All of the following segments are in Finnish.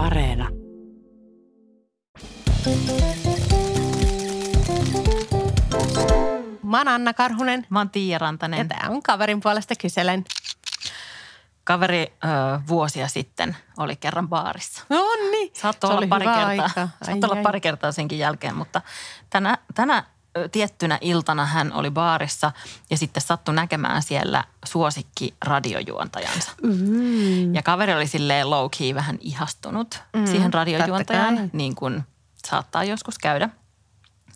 Areena. Mä oon Anna Karhunen Mä oon Tiia ja Rantanen. tää on kaverin puolesta kyselen. Kaveri ö, vuosia sitten oli kerran baarissa. Onni! Saattoi Se olla pari kertaa. Ai, saattoi olla ai. pari kertaa senkin jälkeen, mutta tänä, tänä tiettynä iltana hän oli baarissa ja sitten sattui näkemään siellä suosikki radiojuontajansa. Mm. Ja kaveri oli silleen low key vähän ihastunut Mm, siihen radiojuontajaan, niin kuin saattaa joskus käydä.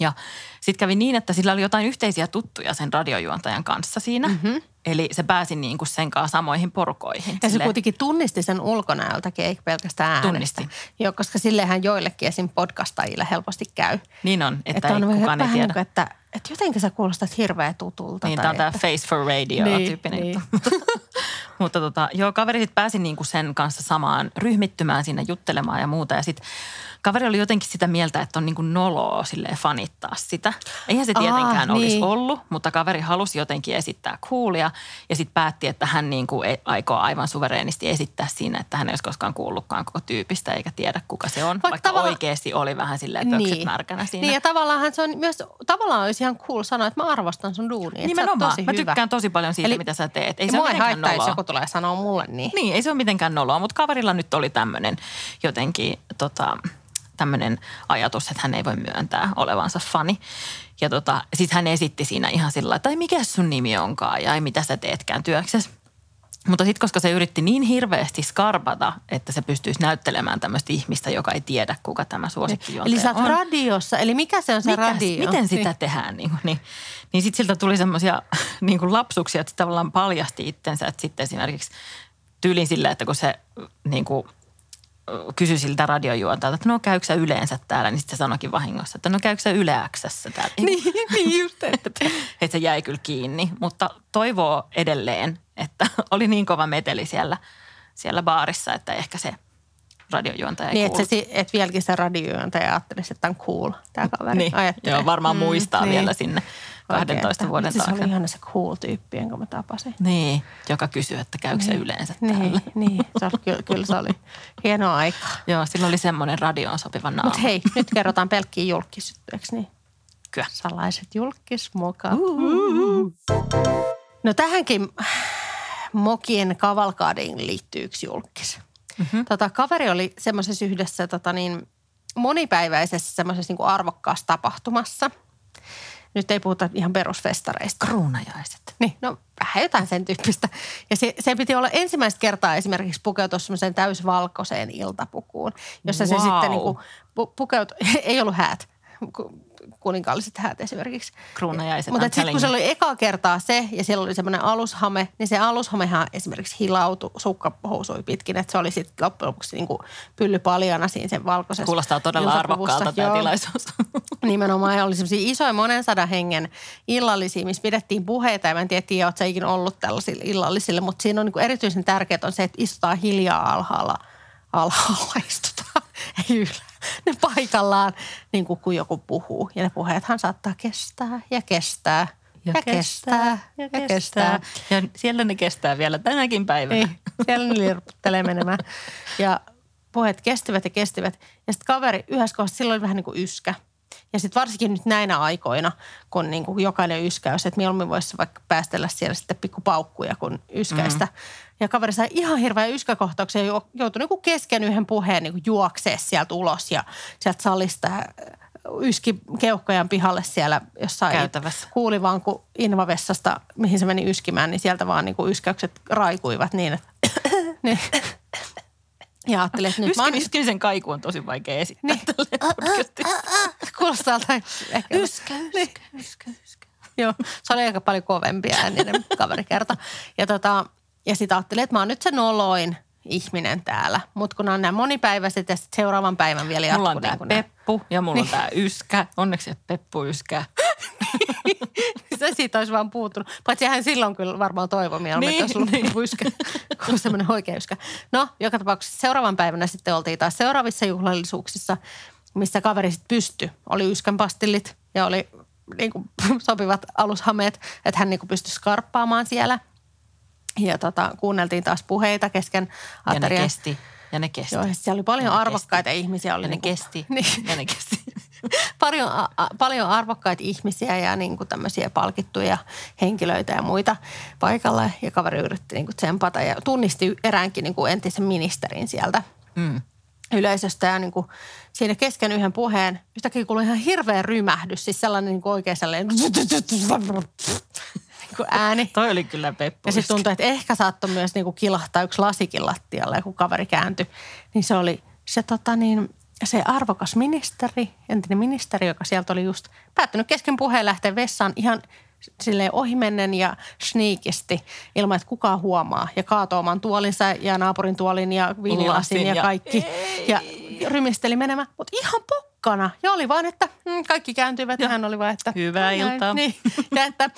Ja sitten kävi niin, että sillä oli jotain yhteisiä tuttuja sen radiojuontajan kanssa siinä. Mm-hmm. Eli se pääsi niin kuin sen kanssa samoihin porukoihin. Ja se Silleen- kuitenkin tunnisti sen ulkonäöltäkin, eikä pelkästään äänestä. Tunnisti. Joo, koska sillehän joillekin esim. podcastajille helposti käy. Niin on, että, ei on kukaan ei tiedä. niin kuin, että, että jotenkin sä kuulostat hirveän tutulta. Niin, tai tämä on tämä että- Face for Radio Niin, tyyppinen niin. Mutta tota, joo, kaveri sitten pääsi niinku sen kanssa samaan ryhmittymään sinne juttelemaan ja muuta. Ja sitten kaveri oli jotenkin sitä mieltä, että on niinku noloa silleen fanittaa sitä. Eihän se Aa, tietenkään niin. olisi ollut, mutta kaveri halusi jotenkin esittää coolia. Ja sitten päätti, että hän niinku ei- aikoo aivan suvereenisti esittää siinä, että hän ei olisi koskaan kuullutkaan koko tyypistä eikä tiedä, kuka se on. Vaikka Vaikka, tavallaan- oikeasti oli vähän silleen pöksyt märkänä siinä. Niin ja tavallaan se on myös, tavallaan olisi ihan cool sanoa, että mä arvostan sun duunia. Nimenomaan. tosi Mä hyvä. tykkään tosi paljon siitä, Eli- mitä sä teet. Ei se mua ole ei haittaa, jos noloa. joku tulee sanoa mulle niin. Niin, ei se ole mitenkään noloa, mutta kaverilla nyt oli tämmöinen jotenkin tota, tämmöinen ajatus, että hän ei voi myöntää olevansa fani. Ja tota, sitten hän esitti siinä ihan sillä lailla, että mikä sun nimi onkaan ja ei mitä sä teetkään työksessä. Mutta sitten koska se yritti niin hirveästi skarbata, että se pystyisi näyttelemään tämmöistä ihmistä, joka ei tiedä, kuka tämä suosikkijuontaja Eli sä oot on. radiossa, eli mikä se on se Mikäs, radio? Miten sitä Niin. tehdään? Niin, niin, niin sitten siltä tuli semmoisia niin lapsuksia, että se tavallaan paljasti itsensä. Että sitten esimerkiksi tyylin sillä, että kun se niin kuin, kysyi siltä radiojuontajalta, että no käykö sä yleensä täällä, niin sitten se sanoikin vahingossa, että no käykö sä Yle X:ssä täällä. Niin, niin just, että että se jäi kyllä kiinni, mutta toivoo edelleen, että oli niin kova meteli siellä, siellä baarissa, että ehkä se radiojuontaja ei Niin, että, se, että vieläkin se radiojuontaja ajattelisi, että on cool, tämä kaveri Niin, ajattelee. joo, varmaan muistaa niin. vielä sinne 12 Oikein, vuoden että Se taakse. oli ihan se cool tyyppi, jonka mä tapasin. Niin, joka kysyy, että käykö se yleensä täällä. Niin, niin. Se oli, kyllä, kyllä se oli hieno aika. Joo, sillä oli semmoinen radioon sopiva naama. Mutta hei, nyt kerrotaan pelkkiä julkisjuttuja, niin? Kyllä. Salaiset julkismoka. No tähänkin mokien kavalkaadiin liittyy yksi julkis. Mm-hmm. Tota, kaveri oli semmoisessa yhdessä tota niin, monipäiväisessä semmoisessa niin arvokkaassa tapahtumassa. Nyt ei puhuta ihan perusfestareista. Kruunajaiset. Niin, no vähän jotain sen tyyppistä. Ja se, se piti olla ensimmäistä kertaa esimerkiksi pukeutua semmoiseen täysvalkoiseen iltapukuun, jossa se Wow. sitten niin kuin pu, pukeutui, ei ollut häät, kuninkaalliset häät esimerkiksi. Kruunajaiset, Mutta sitten kun se oli eka kertaa se ja siellä oli semmoinen alushame, niin se alushamehan esimerkiksi hilautui sukkahousui pitkin, että se oli sitten loppujen lopuksi niin kuin pylly paljana siinä sen valkoisessa Kuulostaa todella arvokkaalta tämä Joo. tilaisuus. Nimenomaan ja oli semmoisia isoja monen sadan hengen illallisia, missä pidettiin puheita. Ja mä en tiedä, ootko sä ikinä ollut tällaisilla illallisilla, mutta siinä on niin erityisen tärkeää on se, että istutaan hiljaa alhaalla. Alhaalla istutaan, ei yllä. Ne paikallaan, niin kuin kun joku puhuu. Ja ne puheethan saattaa kestää ja kestää ja, ja kestää ja, ja kestää. Ja siellä ne kestää vielä tänäkin päivänä. Niin, siellä ne lirputtelee menemään. Ja puheet kestivät ja kestivät. Ja sitten kaveri yhdessä kohdassa, silloin oli vähän niin kuin yskä. Ja sitten varsinkin nyt näinä aikoina, kun niin kuin jokainen yskäys, että mieluummin voisi vaikka päästellä siellä sitten pikku paukkuja kuin yskäistä. Mm-hmm. Ja kaveri sai ihan hirveän yskäkohtauksen ja jo- joutui niin kuin kesken yhden puheen niin kuin juoksee sieltä ulos ja sieltä salista ja yski keuhkojan pihalle siellä jossain Käytävässä. kuuli vaan, kun invavessasta, mihin se meni yskimään, niin sieltä vaan niin kuin yskäykset raikuivat niin, että niin. Ja ajattelin, että nyt mä oon... Yskin, yskimisen kaiku on tosi vaikea esittää Niin. Kuulostaa jotain ehkä... Yskä, yskä, yskä, yskä. Joo, se oli aika paljon kovempi ääninen kaveri kerta. Ja, tota, ja sitten ajattelin, että mä oon nyt se noloin ihminen täällä. Mutta kun on nämä monipäiväiset ja sitten seuraavan päivän vielä jatkuu. Mulla on niin nämä- peppu ja mulla on tää yskä. Onneksi se peppu yskä. se siitä olisi vaan puuttunut. Paitsi hän silloin kyllä varmaan toivoi mieluummin, Niin, että olisi ollut yskä, kuin semmoinen oikea yskä. No, joka tapauksessa seuraavan päivänä sitten oltiin taas seuraavissa juhlallisuuksissa, missä kaveri sitten pystyi. Oli yskän pastillit ja oli niin kuin, sopivat alushameet, että hän niin kuin pystyi skarppaamaan siellä. Ja tota, kuunneltiin taas puheita kesken Ja ne aterian. kesti Ja ne kesti. Joo, ja siellä oli paljon Ja arvokkaita ihmisiä. Oli Ja ne niinku- kesti. Niin, Ja ne kesti. paljon, a, paljon arvokkaita ihmisiä ja niin kuin tämmöisiä palkittuja henkilöitä ja muita paikalla. Ja kaveri yritti niin kuin tsempata ja tunnisti eräänkin niin kuin entisen ministerin sieltä Mm. yleisöstä. Ja niin kuin siinä kesken yhden puheen yhtäkkiä kuului ihan hirveä rymähdys. Siis sellainen niin kuin oikein sellainen niin kuin ääni. Toi oli kyllä Peppu. Ja sitten tuntui, että ehkä saattoi myös niinku kilahtaa yksi lasikin lattialle, kun kaveri kääntyi. Niin se oli se, tota niin, se arvokas ministeri, entinen ministeri, joka sieltä oli just päättänyt kesken puheen lähteä vessaan ihan silleen ohimennen ja sneakisti ilman, että kukaan huomaa. Ja kaatoi oman tuolinsa ja naapurin tuolin ja viinilasin Lasin ja, ja- kaikki. Ja rymisteli menemään, mutta ihan pokkana. Ja oli vaan, että mm, kaikki kääntyivät ja hän oli vaan, että... Hyvää näin, iltaa. Niin, ja että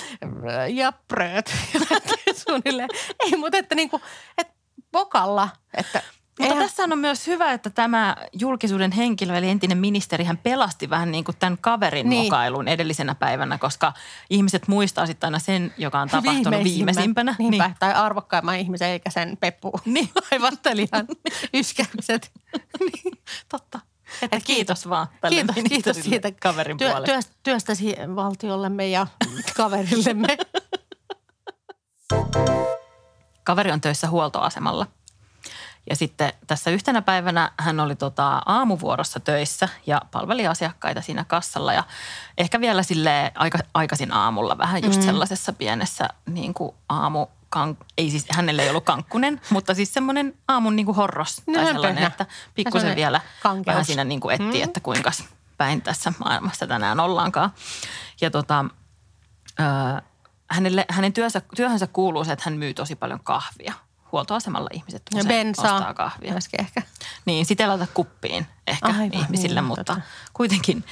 ja prööt. Suunnilleen. Ei, mutta että niinku, että pokalla, että Mutta eihän- tässä on myös hyvä, että tämä julkisuuden henkilö, eli entinen ministeri, hän pelasti vähän niin kuin tämän kaverin Niin. niin. mokailun edellisenä päivänä, koska ihmiset muistaa sitten aina sen, joka on tapahtunut viimeisimpänä. Niinpä, Niin. tai arvokkaimman ihmisen, eikä sen peppu Niin. vaivattelijan yskäykset. Niin, totta. Että Et kiitos vaan tälle Kiitos, kiitos siitä kaverin työ, puolesta. työst- työstäsi valtiollemme ja kaverillemme. Kaveri on töissä huoltoasemalla. Ja sitten tässä yhtenä päivänä hän oli tota aamuvuorossa töissä ja palveli asiakkaita siinä kassalla. Ja ehkä vielä sille aika, aikaisin aamulla vähän just mm. sellaisessa pienessä niin kuin aamu, ei siis, hänelle ei ollut kankkunen, mutta siis semmoinen aamun niin kuin horros No, tai sellainen, pöhnä. että pikkusen vielä kankeus. vähän siinä niin kuin etti, että kuinka päin tässä maailmassa tänään ollaankaan. Ja tota, Öö, hänelle, hänen työnsä, työhönsä kuuluu se, että hän myy tosi paljon kahvia. Huoltoasemalla ihmiset Ja usein bensaa ostaa kahvia. myöskin ehkä. Niin, laita kuppiin ehkä Aivan, ihmisille, niin, mutta totta. kuitenkin.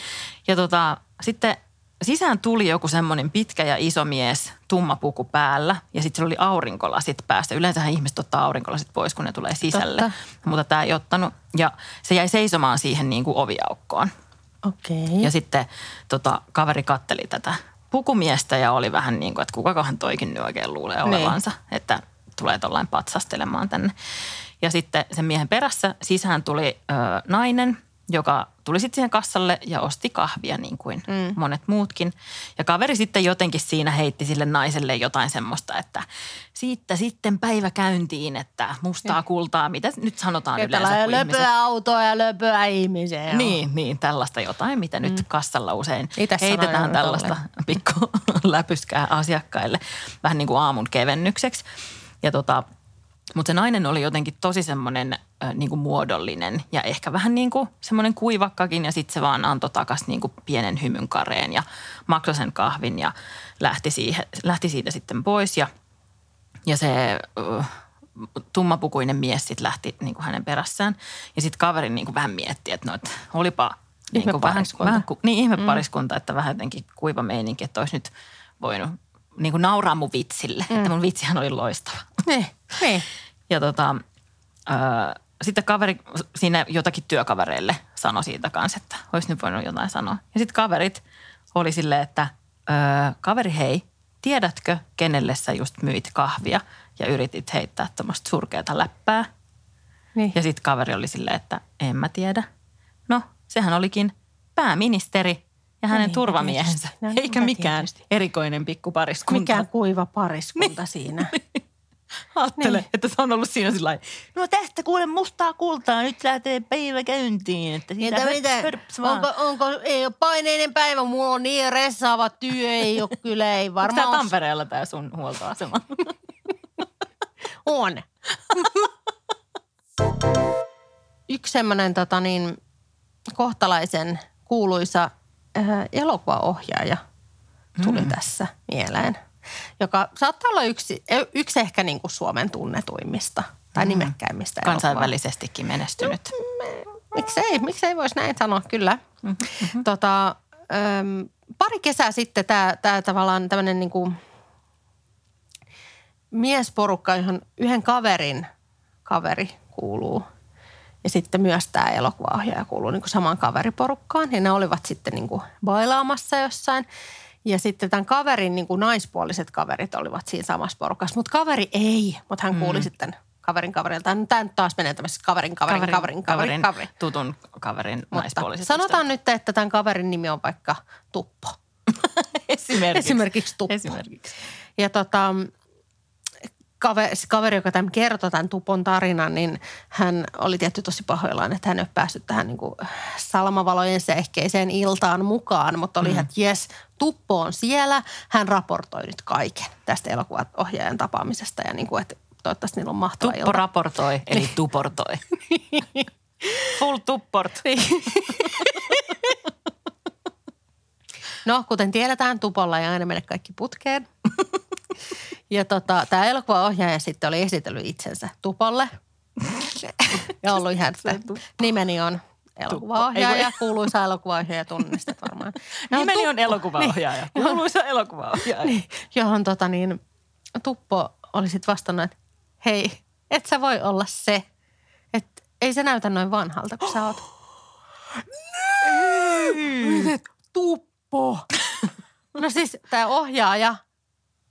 Ja tota, sitten sisään tuli joku semmoinen pitkä ja iso mies, tumma puku päällä ja sitten sillä oli aurinkolasit päässä. Yleensähän ihmiset ottaa aurinkolasit pois, kun ne tulee sisälle, Totta. mutta tämä ei ottanut. Ja se jäi seisomaan siihen niin kuin oviaukkoon. Okei. Ja sitten tota, kaveri katteli tätä pukumiestä ja oli vähän niin kuin, että kukakohan toikin nyt oikein luulee Niin. olevansa, että tulee tuollain patsastelemaan tänne. Ja sitten sen miehen perässä sisään tuli ö, nainen, joka tuli sitten siihen kassalle ja osti kahvia niin kuin mm. monet muutkin. Ja kaveri sitten jotenkin siinä heitti sille naiselle jotain semmoista, että siitä sitten päivä käyntiin, että mustaa kultaa, mitä nyt sanotaan Ja yleensä. tällainen kun ihmiset- löpöä autoa ja löpöä ihmisiä. niin, niin, tällaista jotain, mitä mm. nyt kassalla usein sanoin heitetään tällaista tolleen. pikku läpyskää asiakkaille vähän niin kuin aamun kevennykseksi. Ja tota, mutta se nainen oli jotenkin tosi semmoinen äh, niin kuin muodollinen ja ehkä vähän niin kuin semmoinen kuivakkakin ja sitten se vaan antoi takas niin kuin pienen hymyn kareen ja maksoi sen kahvin ja lähti, siihen, lähti siitä sitten pois ja, ja se äh, tummapukuinen mies sitten lähti niin kuin hänen perässään. Ja sitten kaveri niin kuin vähän mietti, että no, että olipa niin kuin vähän, vähän, niin ihmepariskunta, että vähän jotenkin kuiva meininki, että olisi nyt voinut niin kuin nauraa mun vitsille, mm. että mun vitsihän oli loistava. Niin, niin. Ja tota, ö, sitten kaveri siinä jotakin työkavereille sanoi siitä kanssa, että olisi nyt voinut jotain sanoa. Ja sitten kaverit oli silleen, että ö, kaveri hei, tiedätkö kenelle sä just myit kahvia ja yritit heittää tämmöistä surkeata läppää? niin. Ja sitten kaveri oli silleen, että en mä tiedä. No, sehän olikin pääministeri ja hänen niinpä turvamiehensä. No Eikä mikään tietysti. erikoinen pikkupariskunta. Mikä kuiva pariskunta siinä. Ajattele, Niin. että se on ollut siinä sillä no tästä kuule mustaa kultaa, nyt lähtee päivä käyntiin. Että siitä Mitä. Onko, onko, ei ole paineinen päivä, mulla on niin ressaava työ, ei ole kyllä, ei Onko tämä varmaan. Tampereella tämä sun huoltoasema? On. Yksi semmoinen tota niin, kohtalaisen kuuluisa elokuvaohjaaja tuli mm. tässä mieleen, joka saattaa olla yksi, yksi ehkä niin kuin Suomen tunnetuimmista tai mm. nimekkäimmistä elokuvaa. Kansainvälisestikin menestynyt. Miksei, miksei voisi näin sanoa, kyllä. Mm-hmm. Tota, äm, pari kesää sitten tämä tää tavallaan tämmöinen niinku miesporukka, johon yhden kaverin kaveri kuuluu. Ja sitten myös tämä elokuvaohjaaja kuuluu niinku samaan kaveriporukkaan. Ja ne olivat sitten niinku bailaamassa jossain. Ja sitten tämän kaverin niinku naispuoliset kaverit olivat siinä samassa porukassa. Mutta kaveri ei, mutta hän kuuli mm. sitten kaverin kaverilta. Tämä nyt taas menee tämmöisessä kaverin, kaverin, kaverin, kaverin, kaverin, kaverin. tutun kaverin naispuoliset sanotaan nyt, että tämän kaverin nimi on vaikka Tuppo. Esimerkiksi. Esimerkiksi Tuppo. Esimerkiksi. Ja tota, kaveri, kaveri, joka tämän kertoi tämän Tupon tarinan, niin hän oli tietty tosi pahoillaan, että hän ei ole päässyt tähän niin kuin salmavalojen sehkeiseen iltaan mukaan, mutta oli, mm. että jes, Tuppo on siellä, hän raportoi nyt kaiken tästä elokuvaohjaajan tapaamisesta ja niin kuin, että toivottavasti niillä on mahtava Tuppo ilta. raportoi, eli tuportoi. Full tupport. No, kuten tiedetään, Tupolla ei aina mene kaikki putkeen. Ja tota, tämä elokuvaohjaaja sitten oli esitellyt itsensä Tupolle. ja ollut ihan, että nimeni on elokuvaohjaaja, kuuluisa elokuvaohjaaja, tunnistat varmaan. Ja Nimeni Tuppo- on elokuvaohjaaja. Niin, Kuuluisa elokuvaohjaaja. niin, johon tota niin, Tuppo oli sitten vastannut, että hei, et sä voi olla se. Että ei se näytä noin vanhalta kuin sä oot. Tuppo? No siis tämä ohjaaja,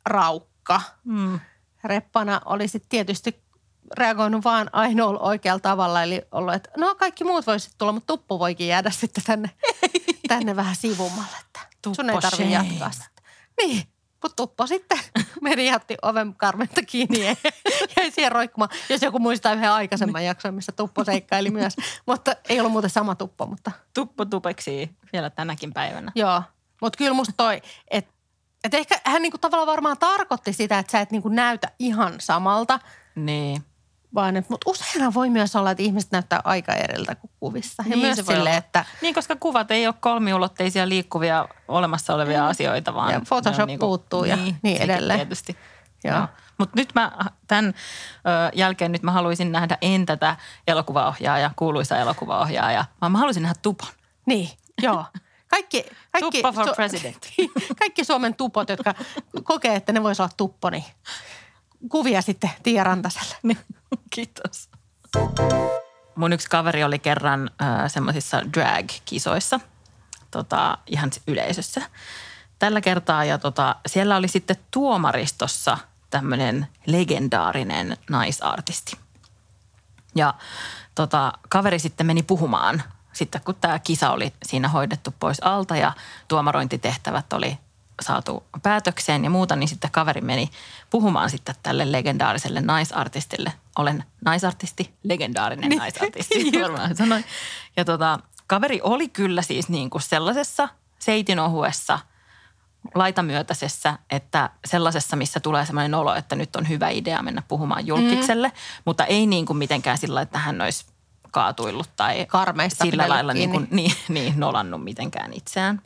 Raukka, Mm. reppana oli sitten tietysti reagoinut vaan ainoalla oikealla tavalla. Eli ollut, että no kaikki muut voisivat tulla, mutta Tuppo voikin jäädä sitten tänne, tänne vähän sivummalle. Että sun ei Tuppo tarvitse jatkaa sitä. Niin, mutta Tuppo sitten meni ja otti oven karmenta kiinni ja jäi siihen roikkumaan. Jos joku muistaa yhden aikaisemman jakson, missä Tuppo seikkaili myös. Mutta ei ollut muuten sama Tuppo, mutta Tuppo tupeksii vielä tänäkin päivänä. Joo, mutta kyllä musta toi, että et ehkä hän niinku tavallaan varmaan tarkoitti sitä, että sä et niinku näytä ihan samalta, Niin. vaan että, mutta useinhan voi myös olla, että ihmiset näyttää aika eriltä kuin kuvissa. Ja Niin myös olla. että Niin, koska kuvat ei ole kolmiulotteisia liikkuvia olemassa olevia asioita, vaan Ja Photoshop on puuttuu ja niin sekin edelleen. Tietysti. Joo. Mutta nyt mä tämän ö, jälkeen nyt mä haluaisin nähdä en tätä elokuvaohjaaja, kuuluisa elokuvaohjaaja, vaan mä haluaisin nähdä tupon. niin, joo. Kaikki, kaikki, Tuppo for president. kaikki Suomen tupot, jotka kokee, että ne voisi olla tuppo, niin kuvia sitten Tiia Rantaselle. Niin, Kiitos. Mun yksi kaveri oli kerran äh, semmoisissa drag-kisoissa, tota, ihan yleisössä. Tällä kertaa ja tota, siellä oli sitten tuomaristossa tämmöinen legendaarinen naisartisti. Ja tota, kaveri sitten meni puhumaan, sitten kun tämä kisa oli siinä hoidettu pois alta ja tuomarointitehtävät oli saatu päätökseen ja muuta, niin sitten kaveri meni puhumaan sitten tälle legendaariselle naisartistille. Olen naisartisti, legendaarinen Niin. naisartisti, varmaan sanoin. Ja tota, kaveri oli kyllä siis niin kuin sellaisessa seitinohuessa – laitamyötäisessä, että sellaisessa, missä tulee sellainen olo, että nyt on hyvä idea mennä puhumaan julkikselle, mm. mutta ei niin kuin mitenkään sillä, että hän olisi kaatuillut tai Karmeista sillä lailla niin, kuin, niin, niin nolannut mitenkään itseään.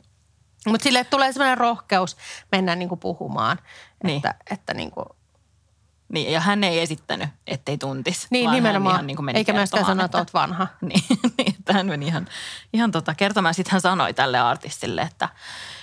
Mutta sille tulee sellainen rohkeus mennä niinku puhumaan, Niin. että, että niinku, Niin, ja hän ei esittänyt, ettei tuntisi. niin vaan nimenomaan, Hän ihan niin kuin meni eikä myöskään sano, että oot vanha. Niin, niin että hän meni ihan, ihan tota kertomaan. Sitten hän sanoi tälle artistille, että,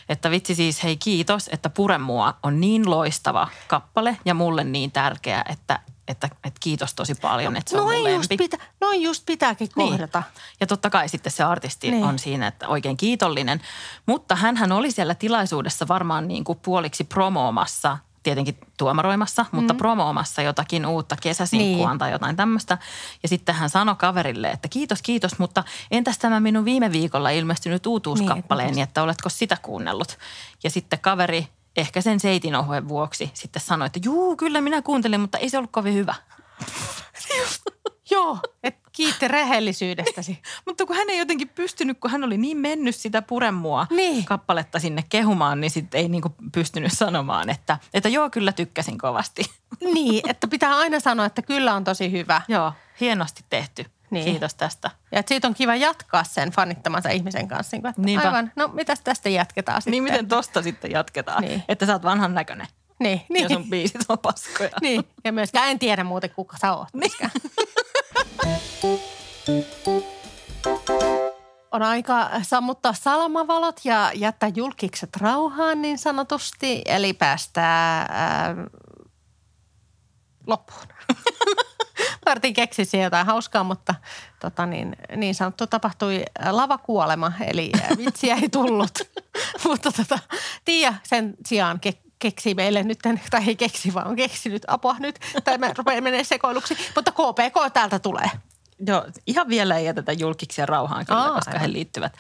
että vitsi siis hei kiitos, että Pure mua on niin loistava kappale ja mulle niin tärkeä, että, että, että kiitos tosi paljon, että se on mun Noin just, pitä, noin just pitääkin kohdata. Ja totta kai sitten se artisti Niin. niin. on siinä, että oikein kiitollinen. Mutta hän oli siellä tilaisuudessa varmaan niin kuin puoliksi promoomassa, tietenkin tuomaroimassa, mutta Mm. promoomassa jotakin uutta kesäsinkkuaan Niin. tai jotain tämmöistä. Ja sitten hän sanoi kaverille, että kiitos, kiitos, mutta entäs tämä minun viime viikolla ilmestynyt uutuuskappaleeni, Niin, niin, että oletko sitä kuunnellut? Ja sitten kaveri ehkä sen seitinohuen vuoksi sitten sanoi, että juu, kyllä minä kuuntelin, mutta ei se ollut kovin hyvä. Joo, et kiitti rehellisyydestäsi. Mutta kun hän ei jotenkin pystynyt, kun hän oli niin mennyt sitä puremua Niin. kappaletta sinne kehumaan, niin sitten ei niinku pystynyt sanomaan, että, että joo, kyllä tykkäsin kovasti. niin, että pitää aina sanoa, että kyllä on tosi hyvä. joo, hienosti tehty. Niin. Kiitos tästä. Ja että siitä on kiva jatkaa sen fanittamansa ihmisen kanssa. Niin kuin, että Niinpä. aivan, no mitäs tästä jatketaan sitten? Niin miten tosta sitten jatketaan, Niin. että sä oot vanhan näköinen Niin, ja niin. sun biisit on paskoja. niin. Ja myöskään en tiedä muuten, kuka sä oot. Niin. On aika sammuttaa salamavalot ja jättää julkikset rauhaan niin sanotusti. Eli päästää ää, loppuun. Keksiä siihen jotain hauskaa, mutta tota niin, niin sanottu tapahtui lavakuolema, eli vitsiä ei tullut. mutta tota, Tiia sen sijaan ke- keksii meille nyt, tai ei keksi, vaan on keksinyt apua nyt, tai mä rupean menee sekoiluksi. Mutta KPK täältä tulee. Joo, ihan vielä ei jätetä julkiksi rauhaan kyllä, Aa, koska aivan. he liittyvät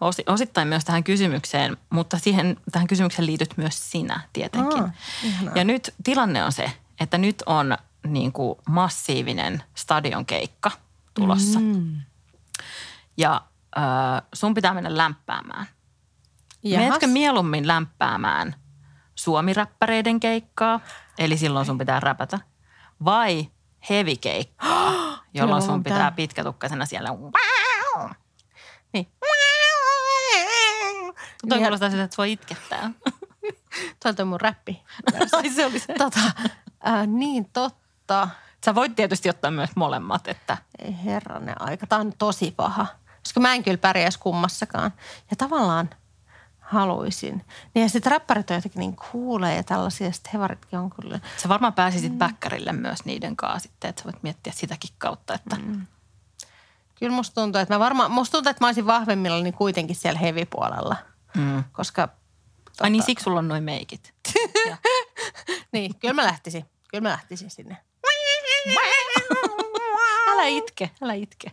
osi, osittain myös tähän kysymykseen, mutta siihen, tähän kysymykseen liityt myös sinä tietenkin. Aa, ihanaa. ja nyt tilanne on se, että nyt on niin kuin massiivinen stadionkeikka tulossa. Mm. Ja äh, sun pitää mennä lämpäämään. Jahas. Menetkö mieluummin lämpäämään suomiräppäreiden keikkaa, eli silloin sun pitää räpätä, vai heavy-keikkaa, jolloin sun pitää pitkätukkaisena siellä. Niin. Toi kuulostaa siltä, että sua itkettää. Tuolta on mun räppi. Ai se oli se. tota, äh, niin totta. Sä voit tietysti ottaa myös molemmat, että Ei herranen aika. Tämä on tosi paha. Koska mä en kyllä pärjäisi kummassakaan. Ja tavallaan haluaisin. Niin ja sitten räppärit on jotenkin niin kuulee ja tällaisia. Ja sitten hevaritkin on kyllä. sä varmaan pääsisit mm. bäkkärille myös niiden kanssa sitten, että sä voit miettiä sitäkin kautta, että mm. Kyllä musta tuntuu, että mä varmaan, musta tuntuu, että mä olisin vahvemmilla niin kuitenkin siellä heavy-puolella. Mm. Koska, Ai niin, siksi sulla on noin meikit. Niin, kyllä mä lähtisin. Kyllä mä lähtisin sinne älä itke, älä itke.